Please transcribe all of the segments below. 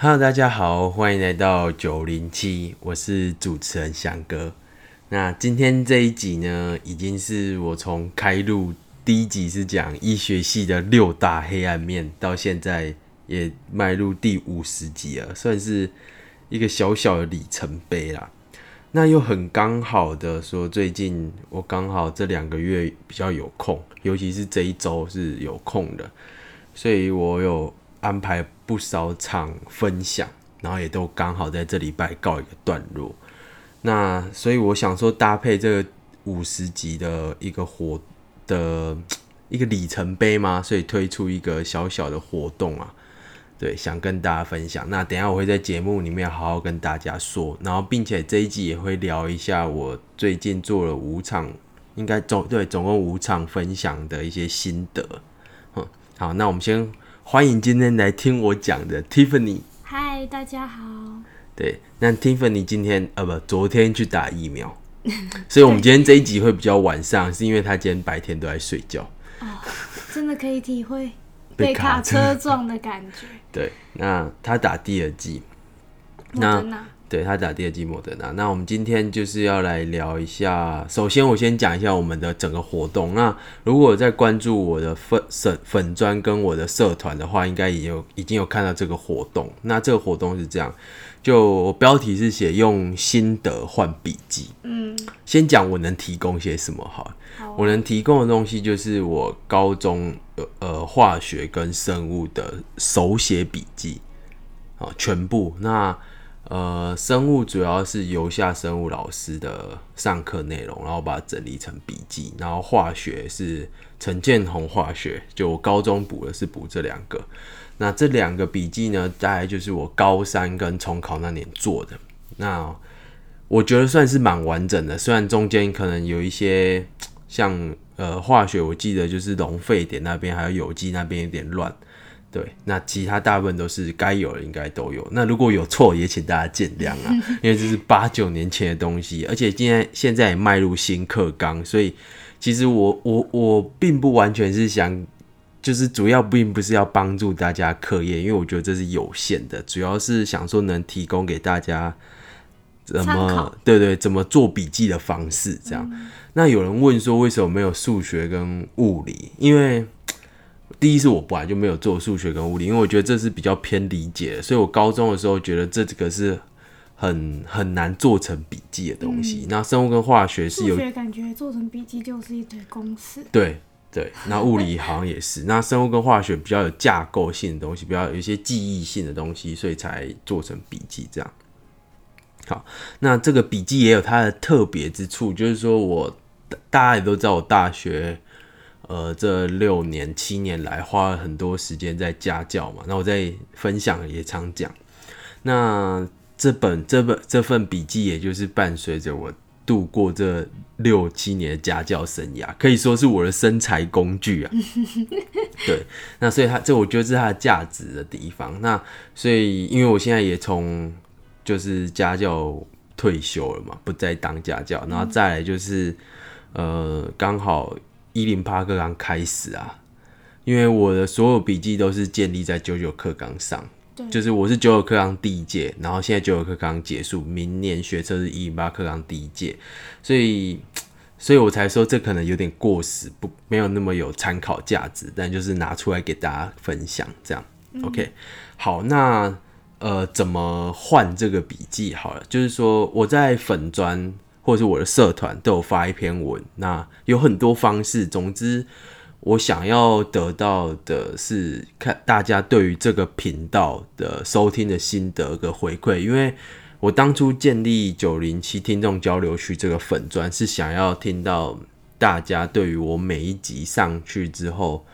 Hello，大家好，欢迎来到九零七，我是主持人翔哥。那今天这一集呢，已经是我从开录第一集是讲医学系的六大黑暗面，到现在也迈入第五十集了，算是一个小小的里程碑啦。那又很刚好的说，最近我刚好这两个月比较有空，尤其是这一周是有空的，所以我有安排不少场分享，然后也都刚好在这礼拜告一个段落。那所以我想说，搭配这个五十集的一个活的一个里程碑嘛，所以推出一个小小的活动啊，对，想跟大家分享。那等下我会在节目里面好好跟大家说，然后并且这一集也会聊一下我最近做了五场，应该总对总共五场分享的一些心得。好，那我们先。欢迎今天来听我讲的 Tiffany。嗨，大家好。对，那 Tiffany 今天呃不，昨天去打疫苗，所以我们今天这一集会比较晚上，是因为他今天白天都在睡觉。哦，真的可以体会 被卡车撞的感觉。对，那他打第二季，那。对他打第二季莫德纳，那我们今天就是要来聊一下。首先，我先讲一下我们的整个活动。那如果在关注我的粉粉粉砖跟我的社团的话，应该也有已经有看到这个活动。那这个活动是这样，就标题是写用心得换笔记。嗯，先讲我能提供些什么哈。我能提供的东西就是我高中呃化学跟生物的手写笔记啊，全部那。呃，生物主要是由下生物老师的上课内容，然后把它整理成笔记。然后化学是陈建宏化学，就我高中补的是补这两个。那这两个笔记呢，大概就是我高三跟重考那年做的。那我觉得算是蛮完整的，虽然中间可能有一些像呃化学，我记得就是龙沸点那边还有有机那边有点乱。对，那其他大部分都是该有的，应该都有。那如果有错，也请大家见谅啊，因为这是八九年前的东西，而且今天现在也迈入新课纲，所以其实我我我并不完全是想，就是主要并不是要帮助大家课业，因为我觉得这是有限的，主要是想说能提供给大家怎么对对怎么做笔记的方式这样。那有人问说，为什么没有数学跟物理？因为第一是我本来就没有做数学跟物理，因为我觉得这是比较偏理解的，所以我高中的时候觉得这个是很很难做成笔记的东西。那生物跟化学是有感觉做成笔记就是一堆公式。对对，那物理好像也是。那生物跟化学比较有架构性的东西，比较有一些记忆性的东西，所以才做成笔记这样。好，那这个笔记也有它的特别之处，就是说我大家也都知道我大学。呃，这六年七年来花了很多时间在家教嘛，那我在分享也常讲。那这本这本这份笔记，也就是伴随着我度过这六七年的家教生涯，可以说是我的生财工具啊。对，那所以它这我觉得是它的价值的地方。那所以因为我现在也从就是家教退休了嘛，不再当家教，然后再来就是呃刚好。一零八课纲开始啊，因为我的所有笔记都是建立在九九课纲上，就是我是九九课纲第一届，然后现在九九课纲结束，明年学车是一零八课纲第一届，所以，所以我才说这可能有点过时，不没有那么有参考价值，但就是拿出来给大家分享，这样，OK，好，那呃，怎么换这个笔记？好了，就是说我在粉砖。或者是我的社团都有发一篇文，那有很多方式。总之，我想要得到的是看大家对于这个频道的收听的心得跟回馈。因为我当初建立九零七听众交流区这个粉砖，是想要听到大家对于我每一集上去之后。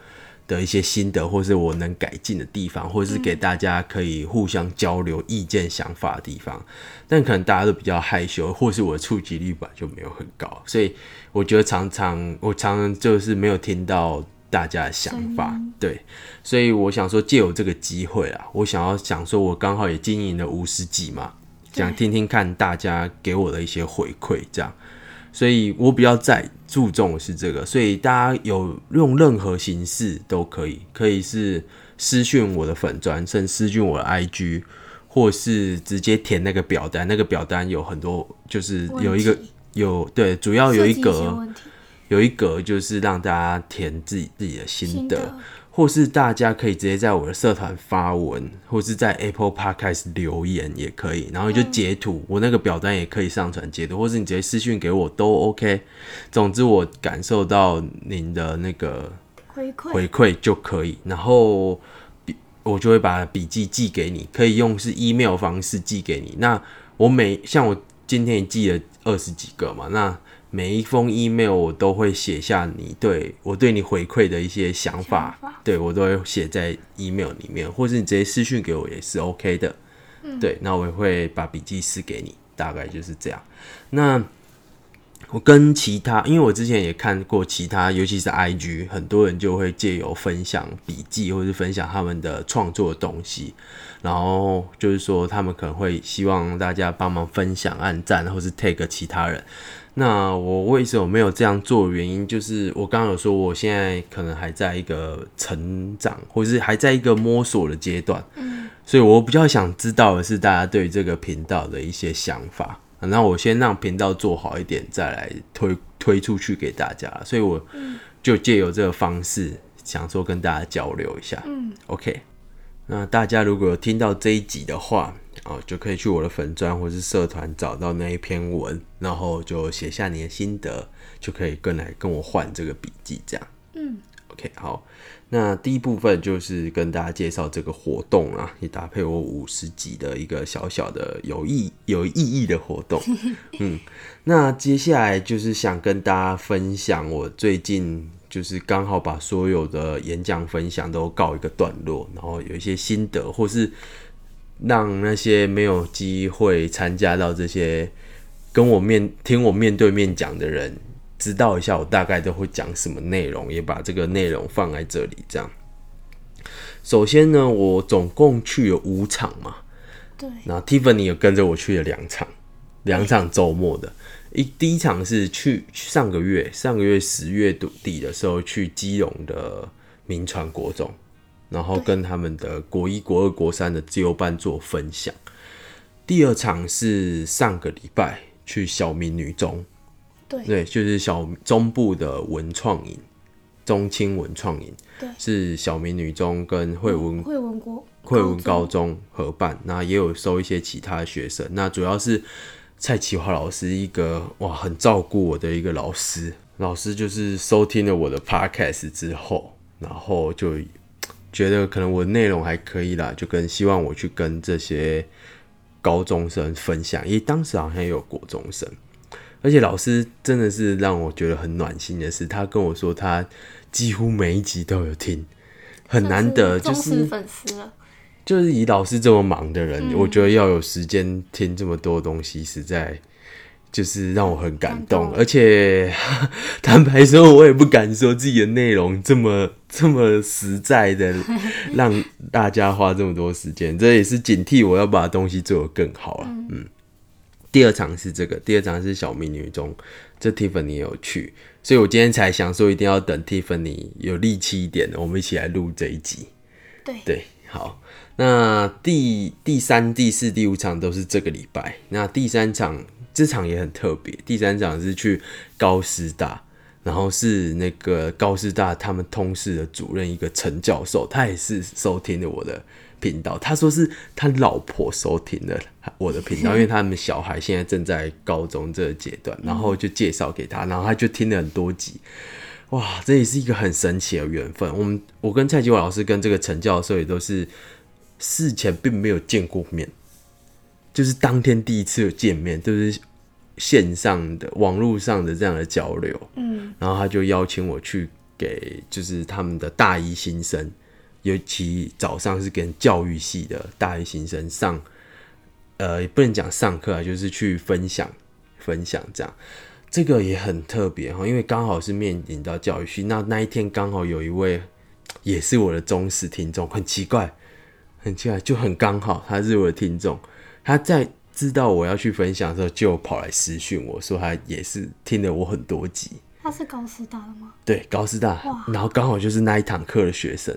的一些心得，或是我能改进的地方，或者是给大家可以互相交流意见、想法的地方，但可能大家都比较害羞，或是我的触及率本来就没有很高，所以我觉得常常我常常就是没有听到大家的想法，对，所以我想说借有这个机会啊，我想要想说，我刚好也经营了五十几嘛，想听听看大家给我的一些回馈，这样。所以我比较在注重的是这个，所以大家有用任何形式都可以，可以是私讯我的粉砖，甚至私讯我的 IG，或是直接填那个表单，那个表单有很多，就是有一个有对，主要有一格有一格就是让大家填自己自己的心得，心得或是大家可以直接在我的社团发文，或是在 Apple Podcast 留言也可以，然后就截图，我那个表单也可以上传截图，或是你直接私讯给我都 OK。总之我感受到您的那个回馈回馈就可以，然后笔我就会把笔记寄给你，可以用是 email 方式寄给你。那我每像我今天也寄了二十几个嘛，那每一封 email 我都会写下你对我对你回馈的一些想法，想法对我都会写在 email 里面，或是你直接私讯给我也是 OK 的。对，那我也会把笔记撕给你，大概就是这样。那我跟其他，因为我之前也看过其他，尤其是 IG，很多人就会借由分享笔记或是分享他们的创作的东西，然后就是说他们可能会希望大家帮忙分享、按赞，或是 take 其他人。那我为什么没有这样做？原因就是我刚刚有说，我现在可能还在一个成长，或是还在一个摸索的阶段，嗯所以我比较想知道的是大家对这个频道的一些想法。那我先让频道做好一点，再来推推出去给大家。所以我就借由这个方式，想说跟大家交流一下。嗯，OK。那大家如果有听到这一集的话，哦，就可以去我的粉砖或是社团找到那一篇文，然后就写下你的心得，就可以跟来跟我换这个笔记，这样。嗯 OK，好，那第一部分就是跟大家介绍这个活动啊，也搭配我五十集的一个小小的有意有意义的活动。嗯，那接下来就是想跟大家分享，我最近就是刚好把所有的演讲分享都告一个段落，然后有一些心得，或是让那些没有机会参加到这些跟我面听我面对面讲的人，知道一下我大概都会讲什么内容，也把这个内容放在这里。这样，首先呢，我总共去了五场嘛，对，然后 Tiffany 有跟着我去了两场，两场周末的。一第一场是去上个月，上个月十月底的时候去基隆的民传国中，然后跟他们的国一、国二、国三的自由班做分享。第二场是上个礼拜去小民女中，对对，就是小中部的文创营，中青文创营对，是小民女中跟惠文惠文国惠文高中合办，那也有收一些其他的学生。那主要是蔡启华老师一个哇很照顾我的一个老师，老师就是收听了我的 podcast 之后，然后就觉得可能我的内容还可以啦，就跟希望我去跟这些高中生分享，因为当时好像也有国中生。而且老师真的是让我觉得很暖心的是，他跟我说他几乎每一集都有听，很难得，就是粉丝了。就是以老师这么忙的人，我觉得要有时间听这么多东西，实在就是让我很感动。而且 坦白说，我也不敢说自己的内容这么这么实在的 让大家花这么多时间，这也是警惕我要把东西做得更好啊。嗯，第二场是这个，第二场是小美女中，这 Tiffany 也有去，所以我今天才想说，一定要等 Tiffany 有力气一点的，我们一起来录这一集。对对，好，那第第三、第四、第五场都是这个礼拜。那第三场这场也很特别，第三场是去高师大，然后是那个高师大他们通识的主任一个陈教授，他也是收听了我的频道。他说是他老婆收听了我的频道，因为他们小孩现在正在高中这个阶段，然后就介绍给他，然后他就听了很多集。哇，这也是一个很神奇的缘分。我们我跟蔡继华老师跟这个陈教授也都是事前并没有见过面，就是当天第一次有见面，就是线上的、网络上的这样的交流。嗯，然后他就邀请我去给，就是他们的大一新生，尤其早上是跟教育系的大一新生上，呃，也不能讲上课啊，就是去分享分享这样。这个也很特别哈，因为刚好是面临到教育系，那那一天刚好有一位也是我的忠实听众，很奇怪，很奇怪，就很刚好他是我的听众，他在知道我要去分享的时候，就跑来私讯我说他也是听了我很多集，他是高师大的吗？对，高师大，然后刚好就是那一堂课的学生，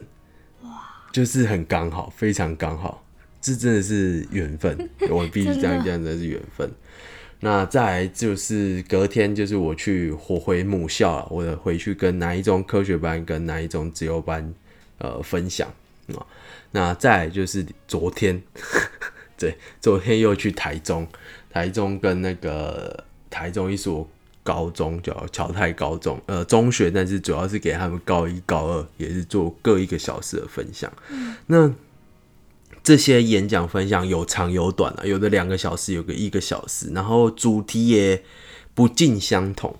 哇，就是很刚好，非常刚好，这真的是缘分，我必须这样讲，真的是缘分。那再来就是隔天，就是我去我回母校了，我的回去跟哪一中科学班跟哪一中自由班呃分享啊。那再就是昨天，对，昨天又去台中，台中跟那个台中一所高中叫侨泰高中，呃，中学，但是主要是给他们高一高二也是做各一个小时的分享。那这些演讲分享有长有短啊，有的两个小时，有个一个小时，然后主题也不尽相同，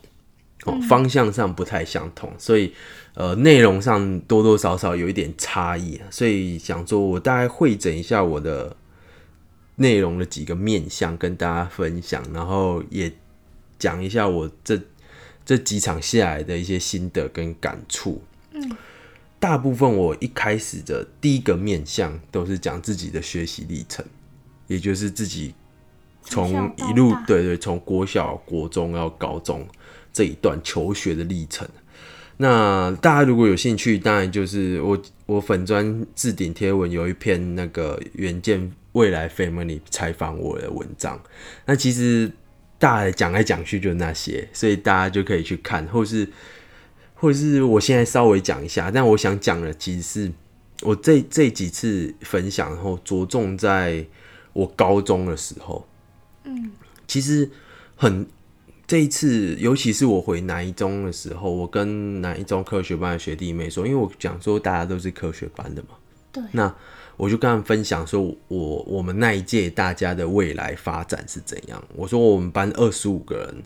哦，方向上不太相同，所以呃，内容上多多少少有一点差异，所以想说我大概会诊一下我的内容的几个面向跟大家分享，然后也讲一下我这这几场下来的一些心得跟感触，嗯。大部分我一开始的第一个面向都是讲自己的学习历程，也就是自己从一路对对从国小、国中到高中这一段求学的历程。那大家如果有兴趣，当然就是我我粉砖置顶贴文有一篇那个远见未来 family 采访我的文章。那其实大家讲来讲去就那些，所以大家就可以去看，或是。或是我现在稍微讲一下，但我想讲的其实是我这这几次分享，然后着重在我高中的时候，嗯，其实很这一次，尤其是我回南一中的时候，我跟南一中科学班的学弟妹说，因为我讲说大家都是科学班的嘛，对，那我就跟他们分享说，我我们那一届大家的未来发展是怎样。我说我们班二十五个人，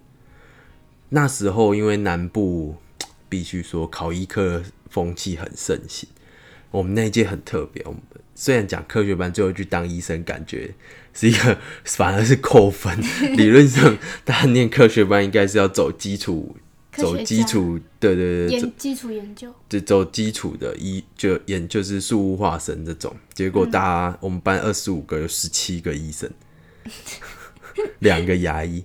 那时候因为南部。必须说，考医科风气很盛行。我们那一届很特别，我们虽然讲科学班，最后去当医生，感觉是一个 反而是扣分。理论上，大家念科学班应该是要走基础，走基础，对对对，研基础研究，就走基础的医，就研就是树物化生这种。结果，大家我们班二十五个，有十七个医生，两个牙医。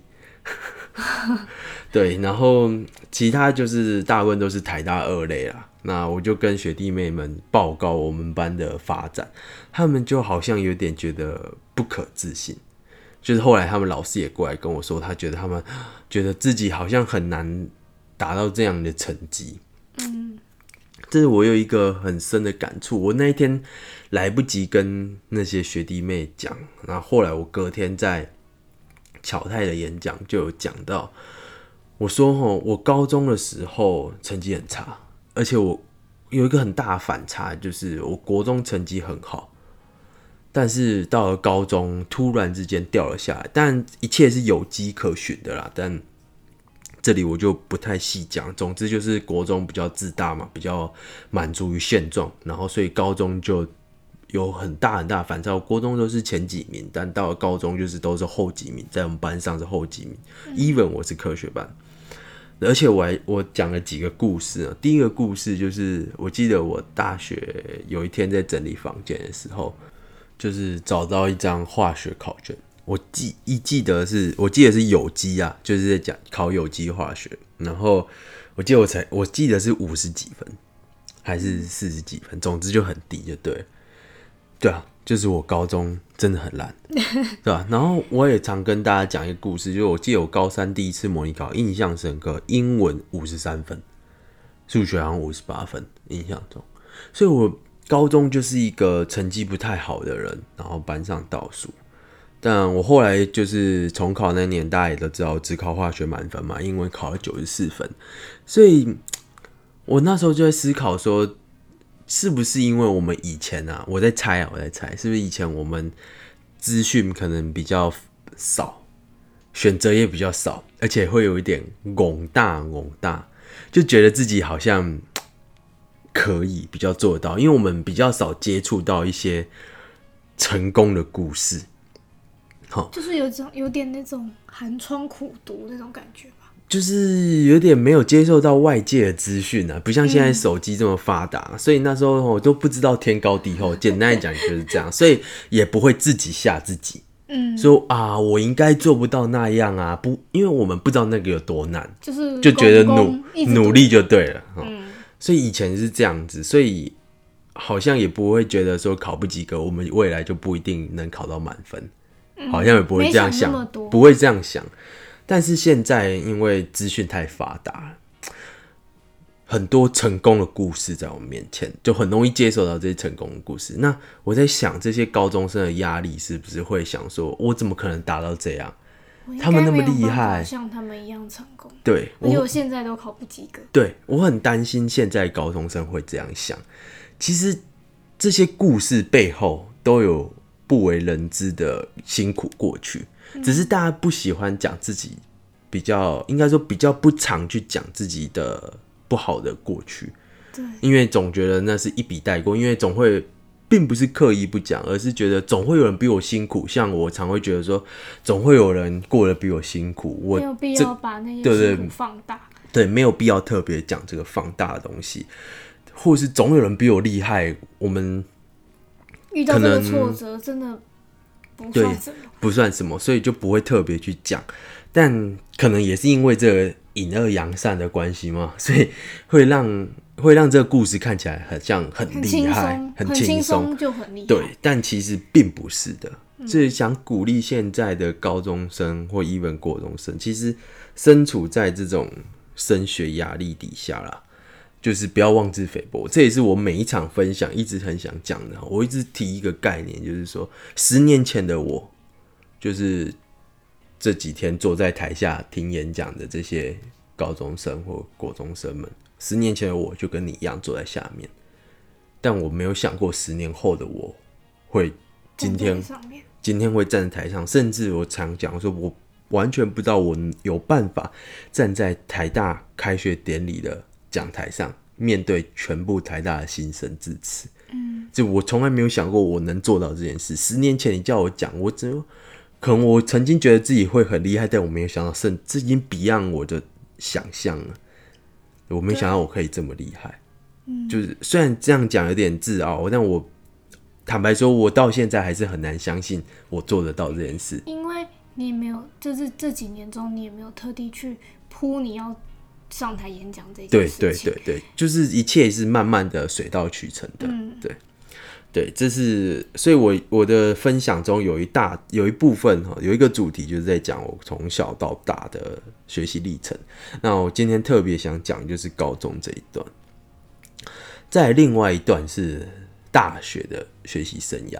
对，然后其他就是大部分都是台大二类啦。那我就跟学弟妹们报告我们班的发展，他们就好像有点觉得不可置信。就是后来他们老师也过来跟我说，他觉得他们觉得自己好像很难达到这样的成绩。嗯，这是我有一个很深的感触。我那一天来不及跟那些学弟妹讲，然后后来我隔天在巧泰的演讲就有讲到。我说吼，我高中的时候成绩很差，而且我有一个很大的反差，就是我国中成绩很好，但是到了高中突然之间掉了下来。但一切是有迹可循的啦，但这里我就不太细讲。总之就是国中比较自大嘛，比较满足于现状，然后所以高中就有很大很大反差。我国中都是前几名，但到了高中就是都是后几名，在我们班上是后几名。even 我是科学班。而且我还我讲了几个故事啊。第一个故事就是，我记得我大学有一天在整理房间的时候，就是找到一张化学考卷。我记一记得是，我记得是有机啊，就是在讲考有机化学。然后我记得我才我记得是五十几分，还是四十几分，总之就很低，就对，对啊。就是我高中真的很烂，对吧？然后我也常跟大家讲一个故事，就是我记得我高三第一次模拟考，印象深刻，英文五十三分，数学好像五十八分，印象中。所以我高中就是一个成绩不太好的人，然后班上倒数。但我后来就是重考那年，大家也都知道，只考化学满分嘛，英文考了九十四分。所以我那时候就在思考说。是不是因为我们以前啊，我在猜啊，我在猜，是不是以前我们资讯可能比较少，选择也比较少，而且会有一点懵大懵大，就觉得自己好像可以比较做到，因为我们比较少接触到一些成功的故事，好，就是有种有点那种寒窗苦读那种感觉。就是有点没有接受到外界的资讯啊，不像现在手机这么发达，所以那时候我都不知道天高地厚。简单来讲就是这样，所以也不会自己吓自己，嗯，说啊，我应该做不到那样啊，不，因为我们不知道那个有多难，就是就觉得努努力就对了，嗯，所以以前是这样子，所以好像也不会觉得说考不及格，我们未来就不一定能考到满分，好像也不会这样想，不会这样想。但是现在因为资讯太发达，很多成功的故事在我们面前，就很容易接受到这些成功的故事。那我在想，这些高中生的压力是不是会想说，我怎么可能达到这样？他们那么厉害像他们一样成功。对我而且我现在都考不及格。对我很担心现在高中生会这样想。其实这些故事背后都有不为人知的辛苦过去，只是大家不喜欢讲自己比较，应该说比较不常去讲自己的不好的过去，对，因为总觉得那是一笔带过，因为总会。并不是刻意不讲，而是觉得总会有人比我辛苦。像我常会觉得说，总会有人过得比我辛苦。我没有必要把那些对对辛苦放大。对，没有必要特别讲这个放大的东西，或是总有人比我厉害，我们遇到这个挫折，真的不对。不算什么，所以就不会特别去讲。但可能也是因为这个隐恶扬善的关系嘛，所以会让会让这个故事看起来很像很厉害，、很轻轻松。就很厉害。对，但其实并不是的。所以想鼓励现在的高中生或 even 国中生，其实身处在这种升学压力底下啦，就是不要妄自菲薄。这也是我每一场分享一直很想讲的。我一直提一个概念，就是说，十年前的我，就是这几天坐在台下听演讲的这些高中生或国中生们，十年前的我就跟你一样坐在下面，但我没有想过十年后的我会今天今天会站在台上，甚至我常讲说，我完全不知道我有办法站在台大开学典礼的讲台上，面对全部台大的新生致辞。嗯，就我从来没有想过我能做到这件事。十年前你叫我讲，我只有可能我曾经觉得自己会很厉害，但我没有想到，甚至已经 beyond 我的想象了。我没想到我可以这么厉害。嗯，就是虽然这样讲有点自傲，但我坦白说，我到现在还是很难相信我做得到这件事。因为你也没有，就是这几年中你也没有特地去铺你要上台演讲这件对事情。对对对，就是一切是慢慢的水到渠成的。嗯对对，这是所以我我的分享中有一大有一部分哈，有一个主题就是在讲我从小到大的学习历程。那我今天特别想讲就是高中这一段，在另外一段是大学的学习生涯。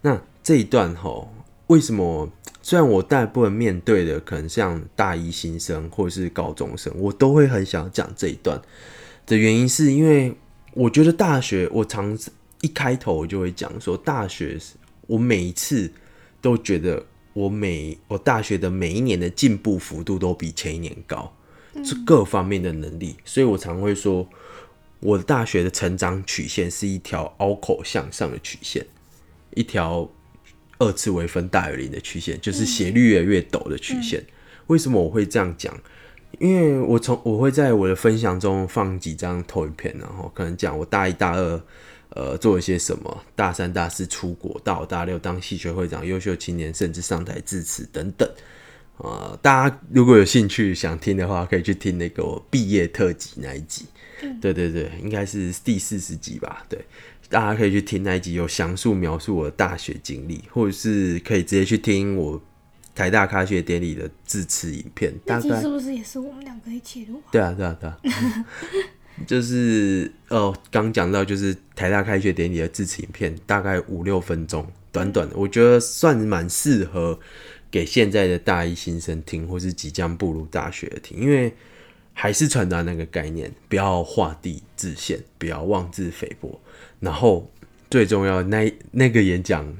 那这一段哈，为什么？虽然我大部分面对的可能像大一新生或者是高中生，我都会很想讲这一段。的原因，是因为我觉得大学，我常一开头我就会讲说，大学我每一次都觉得我每我大学的每一年的进步幅度都比前一年高，是各方面的能力，所以我常会说，我的大学的成长曲线是一条凹口向上的曲线，一条二次微分大于零的曲线，就是斜率越来越陡的曲线。为什么我会这样讲？因为我从我会在我的分享中放几张投影片，然后可能讲我大一大二呃做了些什么，大三大四出国，大五大六当系学会长、优秀青年，甚至上台致辞等等。呃，大家如果有兴趣想听的话，可以去听那个毕业特辑那一集。对对对，应该是第四十集吧。对，大家可以去听那一集，有详述描述我的大学经历，或者是可以直接去听我台大开学典礼的致辞影片。大集是不是也是我们两个一起录啊？对啊，对啊，对啊，就是哦，刚讲到就是台大开学典礼的致辞影片，大概五六分钟，短短的，我觉得算蛮适合给现在的大一新生听，或是即将步入大学的听，因为还是传达那个概念，不要画地自限，不要妄自菲薄，然后最重要那那个演讲。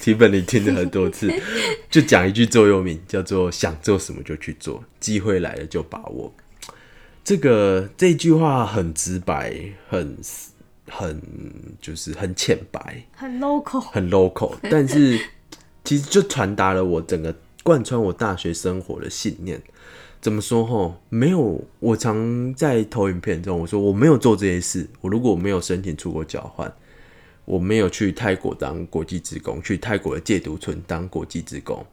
提本你听了很多次，就讲一句座右铭，叫做“想做什么就去做，机会来了就把握”。这个这句话很直白，很很就是很浅白，很 local，很 local，但是其实就传达了我整个贯穿我大学生活的信念。怎么说吼？没有，我常在投影片中我说我没有做这些事。我如果我没有申请出国交换，我没有去泰国当国际职工，去泰国的戒毒村当国际职工。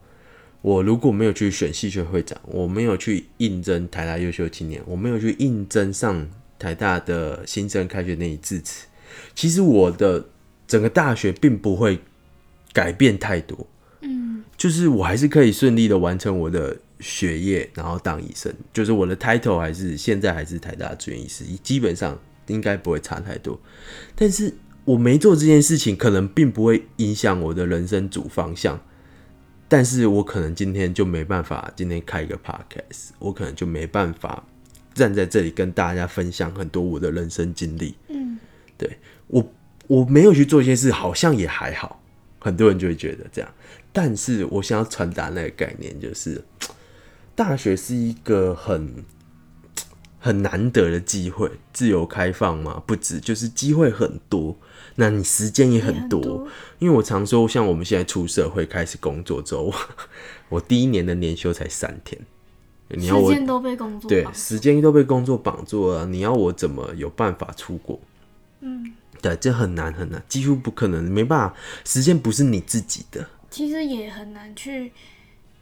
我如果没有去选系学会长，我没有去应征台大优秀青年，我没有去应征上台大的新生开学那一致辞，其实我的整个大学并不会改变太多，嗯，就是我还是可以顺利的完成我的学业，然后当医生。就是我的 title 还是现在还是台大住院医师，基本上应该不会差太多。但是我没做这件事情，可能并不会影响我的人生主方向。但是我可能今天就没办法，今天开一个 podcast，我可能就没办法站在这里跟大家分享很多我的人生经历。嗯，对我我没有去做一些事，好像也还好，很多人就会觉得这样。但是我想要传达那个概念，就是大学是一个很很难得的机会，自由开放嘛，不止，就是机会很多，那你时间也很多。多，因为我常说，像我们现在出社会开始工作之后，我第一年的年休才三天，你要我时间都被工作对时间都被工作绑住了，你要我怎么有办法出国？嗯，对，这很难很难，几乎不可能，没办法，时间不是你自己的。其实也很难去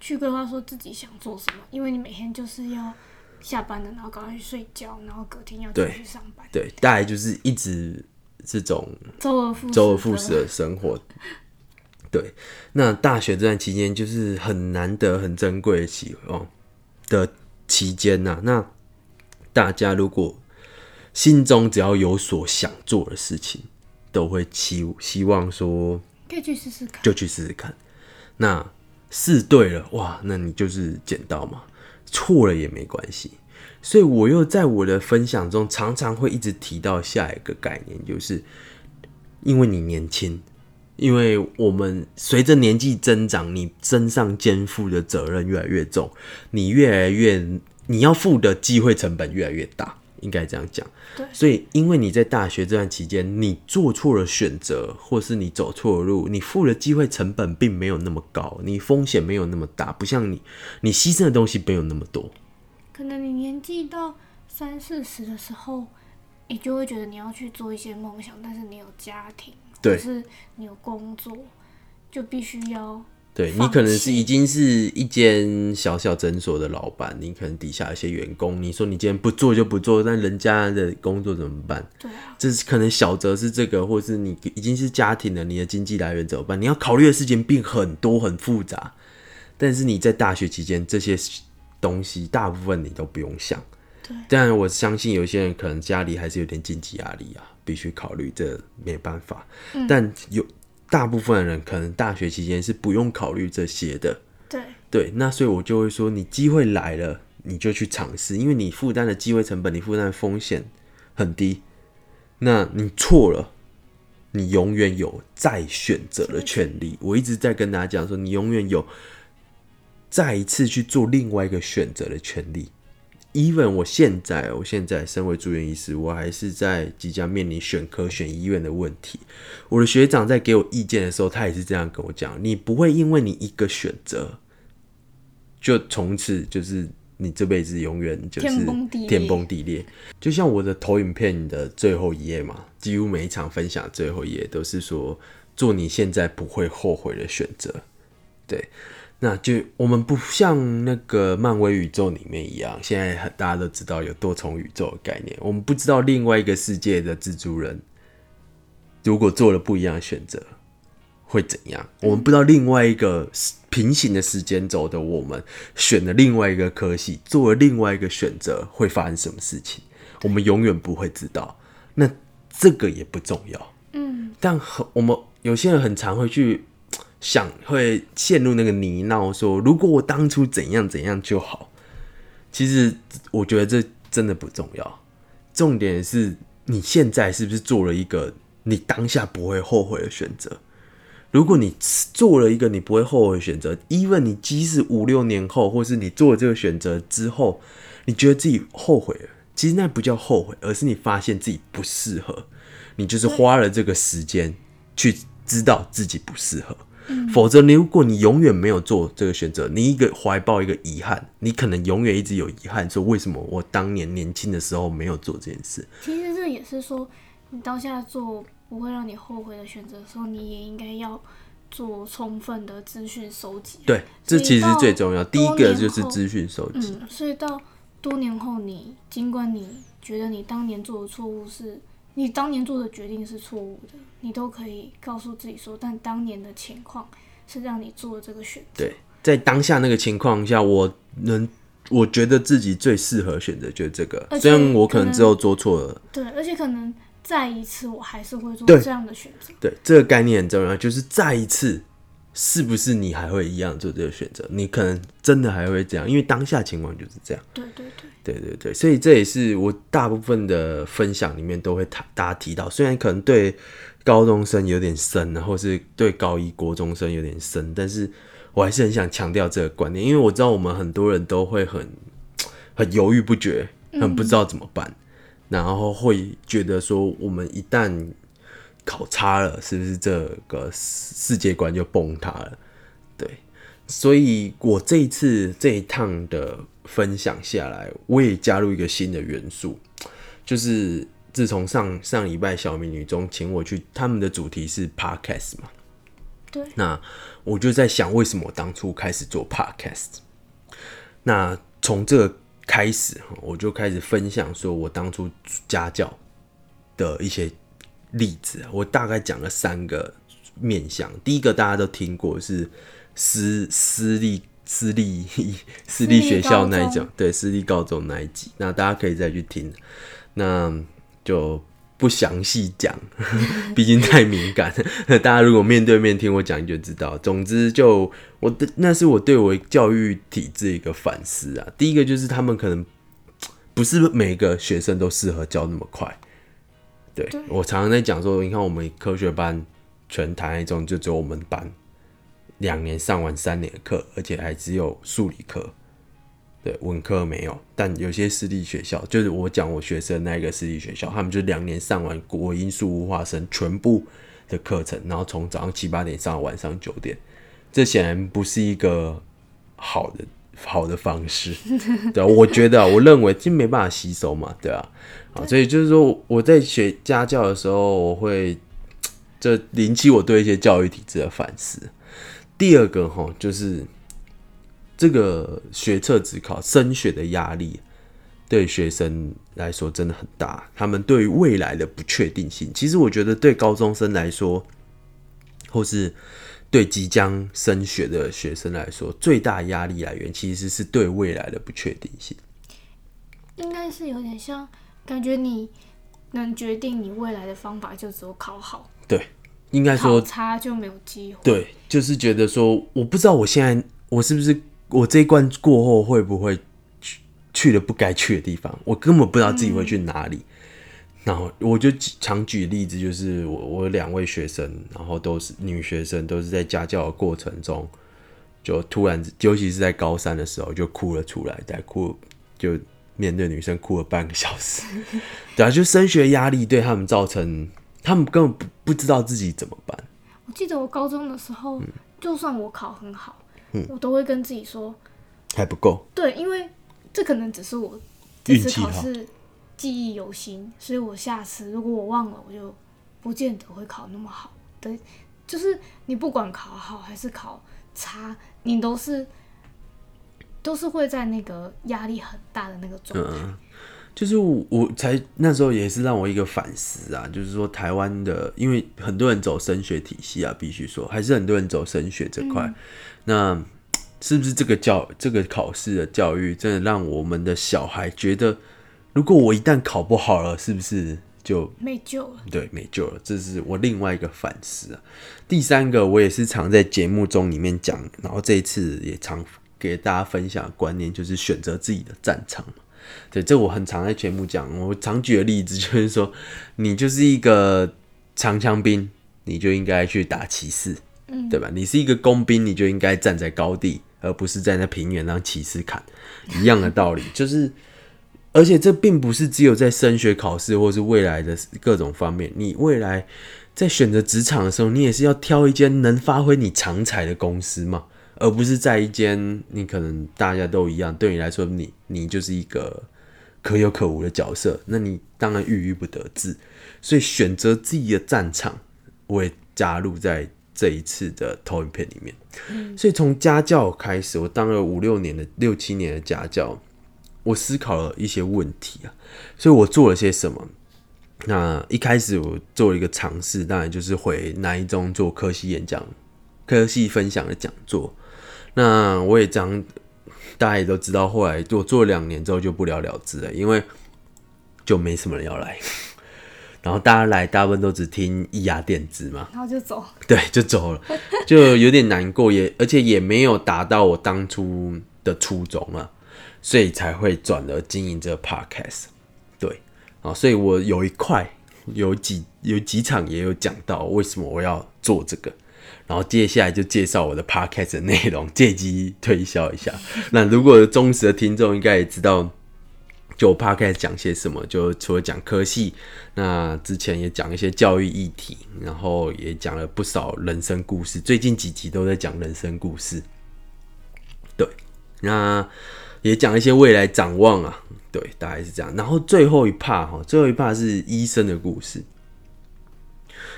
去规划说自己想做什么，因为你每天就是要下班了，然后赶快去睡觉，然后隔天要继对续上班，对，大概就是一直这种周而复始周而复始的的生活。对，那大学这段期间就是很难得、很珍贵的期哦的期间呐、那大家如果心中只要有所想做的事情，都会期希望说可以去试试看。就去试试看。那试对了，哇，那你就是捡到嘛；错了也没关系。所以我又在我的分享中常常会一直提到下一个概念，就是因为你年轻，因为我们随着年纪增长，你身上肩负的责任越来越重，你越来越你要付的机会成本越来越大，应该这样讲。对所以因为你在大学这段期间，你做错了选择，或是你走错了路，你付的机会成本并没有那么高，你风险没有那么大，不像你你牺牲的东西没有那么多。可能你年纪到三四十的时候，你就会觉得你要去做一些梦想，但是你有家庭，对或是你有工作，就必须要对你可能是已经是一间小小诊所的老板，你可能底下有一些员工，你说你今天不做就不做，但人家的工作怎么办？对啊，这是可能小则是这个，或是你已经是家庭了，你的经济来源怎么办？你要考虑的事情并很多很复杂，但是你在大学期间这些东西大部分你都不用想。对当然我相信有些人可能家里还是有点经济压力啊，必须考虑，这没办法。但有大部分人可能大学期间是不用考虑这些的。对，对，那所以我就会说，你机会来了，你就去尝试，因为你负担的机会成本，你负担的风险很低。那你错了，你永远有再选择的权利。我一直在跟大家讲说，你永远有再一次去做另外一个选择的权利。Even 我现在，我现在身为住院医师，我还是在即将面临选科、选医院的问题。我的学长在给我意见的时候，他也是这样跟我讲：你不会因为你一个选择，就从此就是你这辈子永远就是天崩地裂天崩地裂。就像我的投影片的最后一页嘛，几乎每一场分享最后一页都是说做你现在不会后悔的选择。对，那就我们不像那个漫威宇宙里面一样，现在很大家都知道有多重宇宙的概念，我们不知道另外一个世界的蜘蛛人如果做了不一样的选择会怎样，我们不知道另外一个平行的时间轴的我们选了另外一个科系，做了另外一个选择会发生什么事情，我们永远不会知道。那这个也不重要。嗯，但很我们有些人很常会去想，会陷入那个泥淖，说如果我当初怎样怎样就好。其实我觉得这真的不重要，重点是你现在是不是做了一个你当下不会后悔的选择。如果你做了一个你不会后悔的选择，even 你即使五六年后，或是你做了这个选择之后，你觉得自己后悔了，其实那不叫后悔，而是你发现自己不适合，你就是花了这个时间去知道自己不适合。否则，你如果你永远没有做这个选择，你一个怀抱一个遗憾，你可能永远一直有遗憾，说为什么我当年年轻的时候没有做这件事。其实这也是说，你当下做不会让你后悔的选择的时候，你也应该要做充分的资讯收集。对，这其实最重要。第一个就是资讯收集。嗯，所以到多年后你，尽管你觉得你当年做的错误是你当年做的决定是错误的，你都可以告诉自己说，但当年的情况是让你做这个选择。对，在当下那个情况下，我能，我觉得自己最适合选择就是这个。虽然我可能之后做错了，对，而且可能再一次，我还是会做这样的选择。对，这个概念很重要，就是再一次，是不是你还会一样做这个选择？你可能真的还会这样，因为当下情况就是这样。对对对，对对对，所以这也是我大部分的分享里面都会谈，大家提到，虽然可能对高中生有点深，或是对高一国中生有点深，但是我还是很想强调这个观念，因为我知道我们很多人都会很 很犹豫不决，很不知道怎么办，然后会觉得说，我们一旦考差了，是不是这个世世界观就崩塌了？对，所以我这一次这一趟的分享下来，我也加入一个新的元素，就是自从上上礼拜小美女中请我去，他们的主题是 podcast 嘛，对，那我就在想，为什么我当初开始做 podcast？那从这个开始，我就开始分享说我当初家教的一些例子啊。我大概讲了三个面向。第一个大家都听过是私私立私立私立学校那一私立高种，对私立高中那一集，那大家可以再去听。那就不详细讲，毕竟太敏感。大家如果面对面听我讲，你就知道。总之就，我的那是我对我教育体制一个反思啊。第一个就是他们可能不是每个学生都适合教那么快。对对。我常常在讲说，你看我们科学班全台那种就只有我们班两年上完三年的课，而且还只有数理科。对，文科没有，但有些私立学校，就是我讲我学生那个私立学校，他们就两年上完国英数物化生全部的课程，然后从早上七八点上到晚上九点，这显然不是一个好的好的方式，对啊，我觉得啊、我认为这没办法吸收嘛，对啊，啊，所以就是说我在学家教的时候，我会这引起我对一些教育体制的反思。第二个哈，就是这个学测只考升学的压力，对学生来说真的很大。他们对于未来的不确定性，其实我觉得对高中生来说，或是对即将升学的学生来说，最大压力来源其实是对未来的不确定性。应该是有点像，感觉你能决定你未来的方法就只有考好，对，应该考说差就没有机会。对，就是觉得说，我不知道我现在我是不是我这一关过后会不会去去了不该去的地方，我根本不知道自己会去哪里。然后我就常举例子，就是我我有两位学生，然后都是女学生，都是在家教的过程中，就突然，尤其是在高三的时候，就哭了出来，在哭就面对女生哭了半个小时。对啊，就升学压力对他们造成，他们根本不不知道自己怎么办。我记得我高中的时候，嗯就算我考很好，我都会跟自己说，还不够，对，因为这可能只是我这次运气好考试记忆犹新，所以我下次如果我忘了，我就不见得会考那么好。对，就是你不管考好还是考差，你都是都是会在那个压力很大的那个状态。就是我我才那时候也是让我一个反思啊，就是说台湾的，因为很多人走升学体系啊，必须说还是很多人走升学这块，那是不是这个教这个考试的教育真的让我们的小孩觉得，如果我一旦考不好了，是不是就没救了，对，没救了，这是我另外一个反思啊。第三个，我也是常在节目中里面讲，然后这一次也常给大家分享的观念，就是选择自己的战场嘛。对，这我很常在节目讲。我常举的例子就是说，你就是一个长枪兵，你就应该去打骑士，嗯对吧？你是一个工兵，你就应该站在高地，而不是站在那平原让骑士砍。一样的道理，就是而且这并不是只有在升学考试或是未来的各种方面，你未来在选择职场的时候，你也是要挑一间能发挥你长才的公司嘛，而不是在一间你可能大家都一样，对你来说你你就是一个可有可无的角色，那你当然郁郁不得志。所以选择自己的战场，我也加入在这一次的投影片里面。所以从家教开始，我当了五六年的六七年的家教，我思考了一些问题啊，所以我做了些什么？那一开始我做了一个尝试，当然就是回南一中做科系演讲、科系分享的讲座。那我也这样，大家也都知道，后来我做了两年之后就不了了之了，因为就没什么人要来。然后大家来大部分都只听咿呀电子嘛，然后就走。对，就走了，就有点难过，也而且也没有达到我当初的初衷啊，所以才会转而经营这个 podcast。对，啊，所以我有一块有几有几场也有讲到为什么我要做这个，然后接下来就介绍我的 podcast 的内容，借机推销一下。那如果忠实的听众应该也知道。就 p a 始讲些什么？就除了讲科系，那之前也讲一些教育议题，然后也讲了不少人生故事。最近几集都在讲人生故事，对，那也讲一些未来展望啊，对，大概是这样。然后最后一 part 哈，最后一 part 是医生的故事，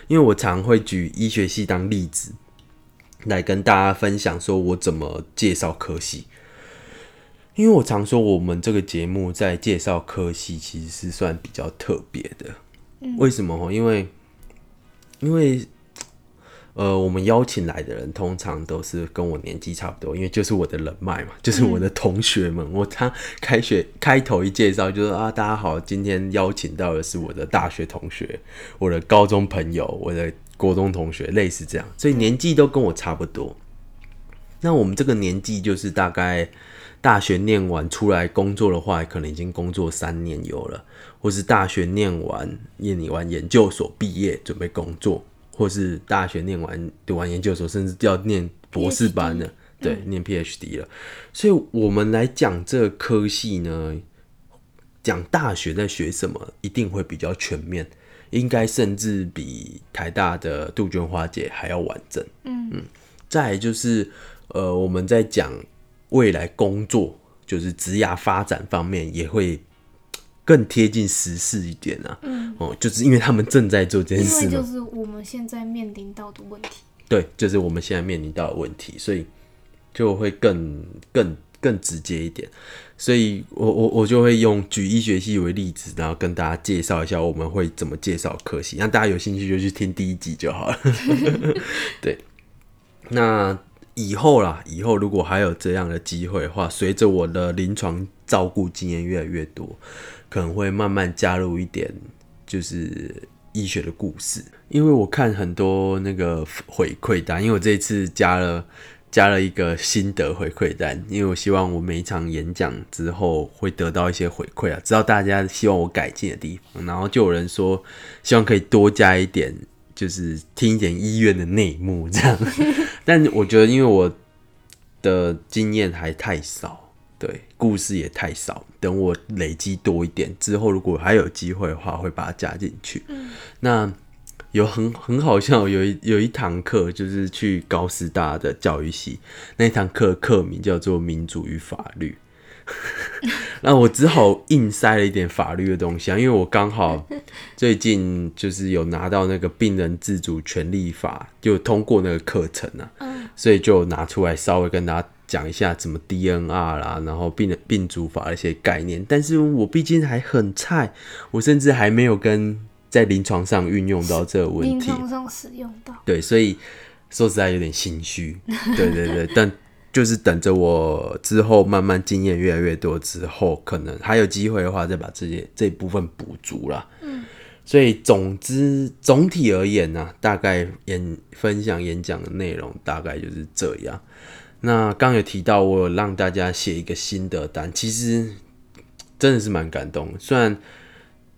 因为我常会举医学系当例子来跟大家分享，说我怎么介绍科系。因为我常说，我们这个节目在介绍科系，其实是算比较特别的。为什么？因为，因为，呃，我们邀请来的人通常都是跟我年纪差不多，因为就是我的人脉嘛，就是我的同学们。我他开学开头一介绍，就说啊，大家好，今天邀请到的是我的大学同学，我的高中朋友，我的国中同学，类似这样，所以年纪都跟我差不多。那我们这个年纪就是大概。大学念完出来工作的话，可能已经工作三年有了，或是大学念完念完研究所毕业准备工作，或是大学念完读完研究所，甚至要念博士班的，对，念 PhD 了。所以，我们来讲这科系呢，讲大学在学什么，一定会比较全面，应该甚至比台大的杜鹃花姐还要完整。嗯嗯，再就是，呃，我们在讲。未来工作就是职涯发展方面也会更贴近时事一点啊。嗯，哦，就是因为他们正在做这件事，就是我们现在面临到的问题。对，就是我们现在面临到的问题，所以就会更更更直接一点。所以我我我就会用举医学系为例子，然后跟大家介绍一下我们会怎么介绍科系，让大家有兴趣就去听第一集就好了。对，那。以后啦，以后如果还有这样的机会的话，随着我的临床照顾经验越来越多，可能会慢慢加入一点就是医学的故事。因为我看很多那个回馈单，因为我这次加了加了一个心得回馈单，因为我希望我每一场演讲之后会得到一些回馈啊，知道大家希望我改进的地方，然后就有人说希望可以多加一点。就是听一点医院的内幕这样，但我觉得因为我的经验还太少，对故事也太少，等我累积多一点之后，如果还有机会的话，会把它加进去。那有很很好笑，有一有一堂课就是去高师大的教育系，那堂课课名叫做民主与法律。那我只好硬塞了一点法律的东西啊，因为我刚好 最近就是有拿到那个病人自主权利法，就通过那个课程啊，所以就拿出来稍微跟大家讲一下怎么 DNR 啦，然后病人病主法的一些概念。但是我毕竟还很菜，我甚至还没有跟在临床上运用到这个问题，临床上使用到，对，所以说实在有点心虚，对对对，但。就是等着我之后慢慢经验越来越多之后，可能还有机会的话，再把这些这部分补足啦。嗯，所以总之总体而言呢，大概演分享演讲的内容大概就是这样。那刚有提到我让大家写一个心得单，其实真的是蛮感动。虽然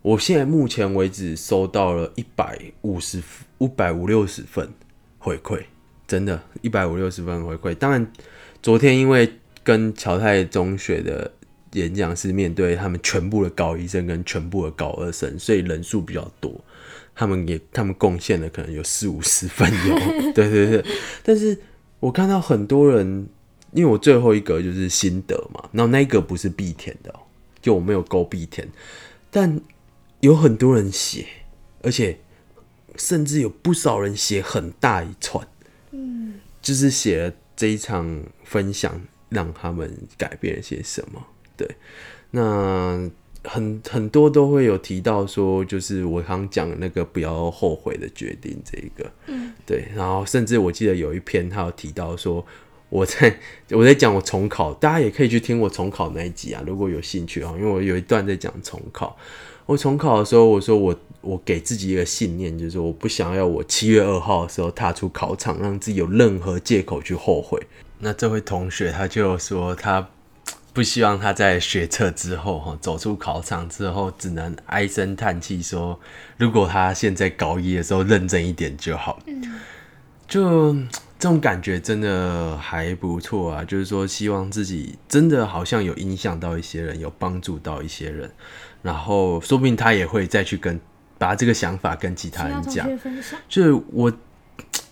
我现在目前为止收到了一百五十五百五六十份回馈，真的，一百五六十份回馈，当然。昨天因为跟侨泰中学的演讲是面对他们全部的高一生跟全部的高二生，所以人数比较多。他们也他们贡献了可能有四五十分有，对对对。但是我看到很多人，因为我最后一格就是心得嘛，然后那一个不是必填的，就我没有勾必填，但有很多人写，而且甚至有不少人写很大一串，嗯，就是写了。这一场分享让他们改变了些什么？对，那很很多都会有提到说，就是我刚讲的那个不要后悔的决定这一个，嗯，对，然后甚至我记得有一篇他有提到说，我在 我在讲我重考，大家也可以去听我重考那一集啊，如果有兴趣啊，因为我有一段在讲重考。我重考的时候，我说我我给自己一个信念，就是说我不想要我七月二号的时候踏出考场，让自己有任何借口去后悔。那这位同学他就说他不希望他在学测之后哈走出考场之后，只能唉声叹气说，如果他现在高一的时候认真一点就好。就这种感觉真的还不错啊，就是说希望自己真的好像有影响到一些人，有帮助到一些人。然后说不定他也会再去跟把这个想法跟其他人讲，就是我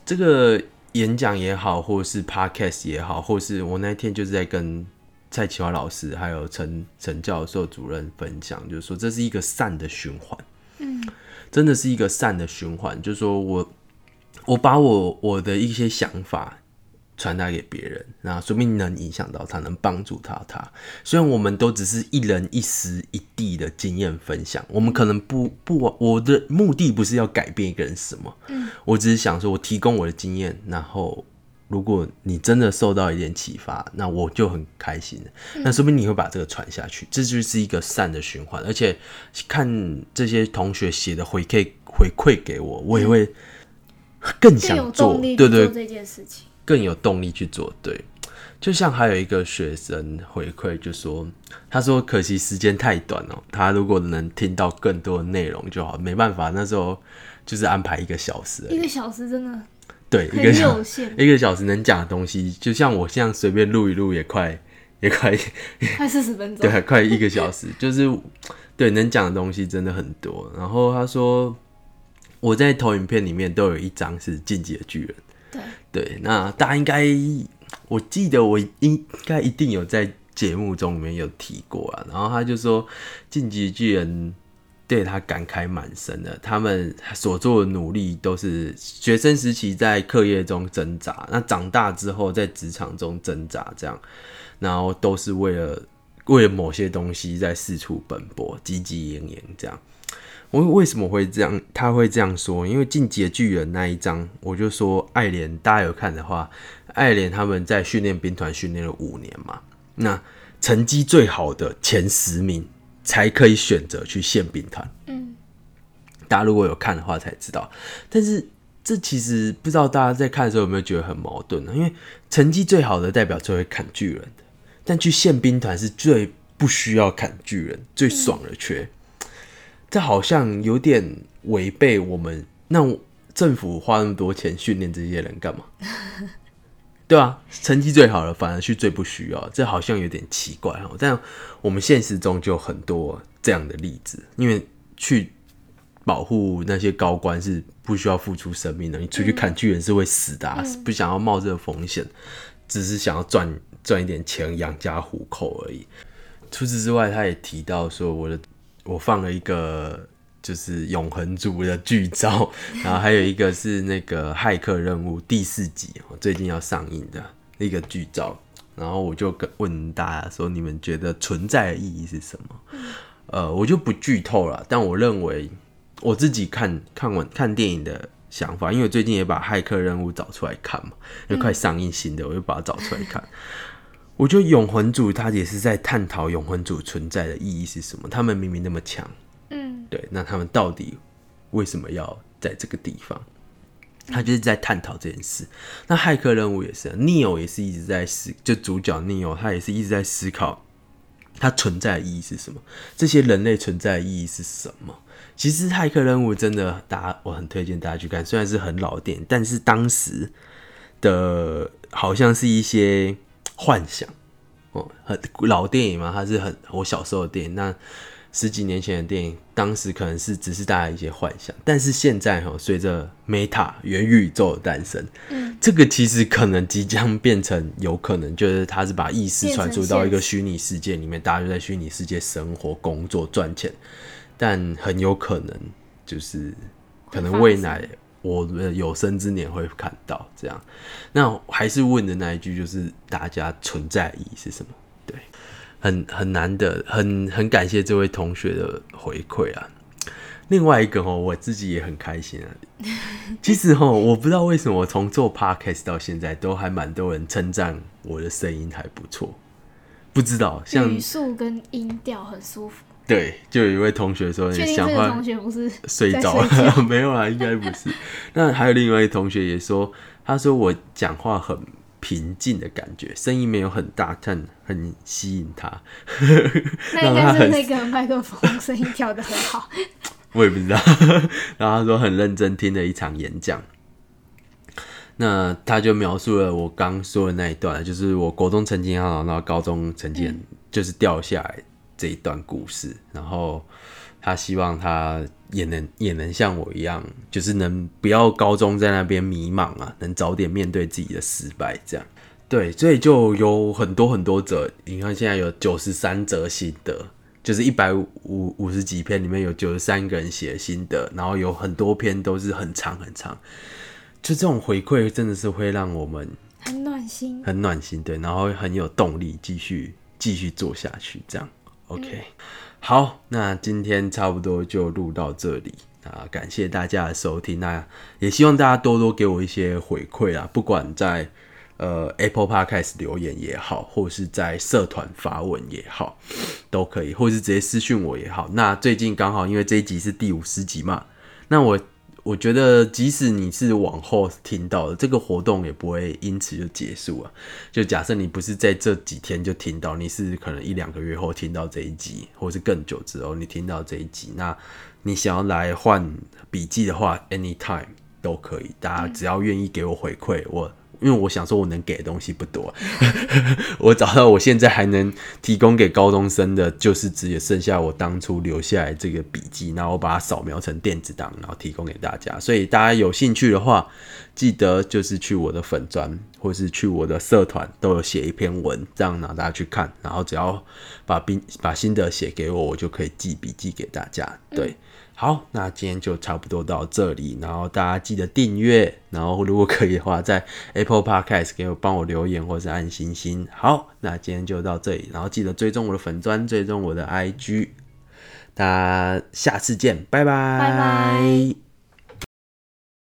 这个演讲也好，或是 podcast 也好，或是我那天就是在跟蔡启华老师还有陈陈教授主任分享，就是说这是一个善的循环，嗯，真的是一个善的循环，就是说我我把我我的一些想法。传达给别人，那说明能影响到他，能帮助他。他虽然我们都只是一人一时一地的经验分享，我们可能不不，我的目的不是要改变一个人什么，嗯，我只是想说，我提供我的经验，然后如果你真的受到一点启发，那我就很开心那说明你会把这个传下去，这就是一个善的循环。而且看这些同学写的回馈回馈给我，我也会更想做，对对，这件事情。更有动力去做，对，就像还有一个学生回馈，就说他说可惜时间太短了，他如果能听到更多的内容就好，没办法，那时候就是安排一个小时，一个小时真的对，一个小时一个小时能讲的东西，就像我现在随便录一录也快也快 快四十分钟，对，快一个小时，就是对能讲的东西真的很多。然后他说我在投影片里面都有一张是进击的巨人。对，那大家应该，我记得我应该一定有在节目中里面有提过啊。然后他就说，晋级巨人对他感慨满深的，他们所做的努力都是学生时期在课业中挣扎，那长大之后在职场中挣扎，这样，然后都是为了为了某些东西在四处奔波，汲汲营营这样。我为什么会这样？他会这样说，因为《进阶巨人》那一章，我就说爱莲，大家有看的话，爱莲他们在训练兵团训练了五年嘛，那成绩最好的前十名才可以选择去宪兵团。嗯，大家如果有看的话才知道，但是这其实不知道大家在看的时候有没有觉得很矛盾呢？因为成绩最好的代表最会砍巨人的，但去宪兵团是最不需要砍巨人、最爽的缺。这好像有点违背我们。那政府花那么多钱训练这些人干嘛？对啊，成绩最好的反而去最不需要，这好像有点奇怪哈。但我们现实中就很多这样的例子，因为去保护那些高官是不需要付出生命的，你出去砍巨人是会死的，不想要冒这个风险，只是想要赚赚一点钱养家糊口而已。除此之外，他也提到说我的。我放了一个就是永恒族的剧照，然后还有一个是那个骇客任务第四集，最近要上映的那个剧照，然后我就问大家说，你们觉得存在的意义是什么？呃，我就不剧透了，但我认为我自己看看完看电影的想法，因为我最近也把骇客任务找出来看嘛，因为快上映新的，我就把它找出来看。我觉得永恒主他也是在探讨永恒主存在的意义是什么。他们明明那么强，对，那他们到底为什么要在这个地方？他就是在探讨这件事。那骇客任务也是，Neo 也是一直在思，就主角 Neo 他也是一直在思考，他存在的意义是什么？这些人类存在的意义是什么？其实骇客任务真的，大家我很推荐大家去看，虽然是很老电影，但是当时的好像是一些。幻想哦，很老电影嘛，它是很我小时候的电影。那十几年前的电影，当时可能是只是大家一些幻想，但是现在哈，随着 Meta 元宇宙的诞生，嗯，这个其实可能即将变成有可能，就是它是把意识传输到一个虚拟世界里面，大家就在虚拟世界生活、工作、赚钱，但很有可能就是可能未来。我们有生之年会看到这样，那还是问的那一句，就是大家存在意义是什么？对，很很难得，很很感谢这位同学的回馈啊。另外一个哦，我自己也很开心啊。其实哦，我不知道为什么我从做 podcast 到现在，都还蛮多人称赞我的声音还不错。不知道像语速跟音调很舒服。对，就有一位同学说，确定想换同学不是 睡着了，没有啦，应该不是。那还有另外一位同学也说，他说我讲话很平静的感觉，声音没有很大，但很吸引他。那应该是那个麦克风声音调的很好。我也不知道。然后他说很认真听了一场演讲。那他就描述了我刚说的那一段，就是我国中成绩很好，然后高中成绩很就是掉下来这一段故事。然后他希望他也能也能像我一样，就是能不要高中在那边迷茫啊，能早点面对自己的失败，这样。对，所以就有很多很多则，你看现在有九十三则心得，就是一百五五十几篇里面有九十三个人写的心得，然后有很多篇都是很长很长，就这种回馈真的是会让我们很暖心。很暖心，对，然后很有动力继续继续做下去，这样 OK。好，那今天差不多就录到这里啊，感谢大家的收听，那也希望大家多多给我一些回馈啊，不管在呃 Apple Podcast 留言也好，或是在社团发文也好，都可以，或是直接私信我也好。那最近刚好因为这一集是第五十集嘛，那我我觉得即使你是往后听到的，这个活动也不会因此就结束啊。就假设你不是在这几天就听到，你是可能一两个月后听到这一集，或是更久之后你听到这一集，那你想要来换笔记的话，anytime 都可以，大家只要愿意给我回馈，我。因为我想说，我能给的东西不多，我找到我现在还能提供给高中生的，就是只有剩下我当初留下来这个笔记，然后我把它扫描成电子档，然后提供给大家。所以大家有兴趣的话，记得就是去我的粉砖，或是去我的社团，都有写一篇文，这样让大家去看，然后只要把笔把心得写给我，我就可以寄笔记给大家。对。好，那今天就差不多到这里，然后大家记得订阅，然后如果可以的话，在 Apple Podcast 给我帮我留言或是按星星。好，那今天就到这里，然后记得追踪我的粉砖，追踪我的 IG，大家下次见，拜拜，拜拜。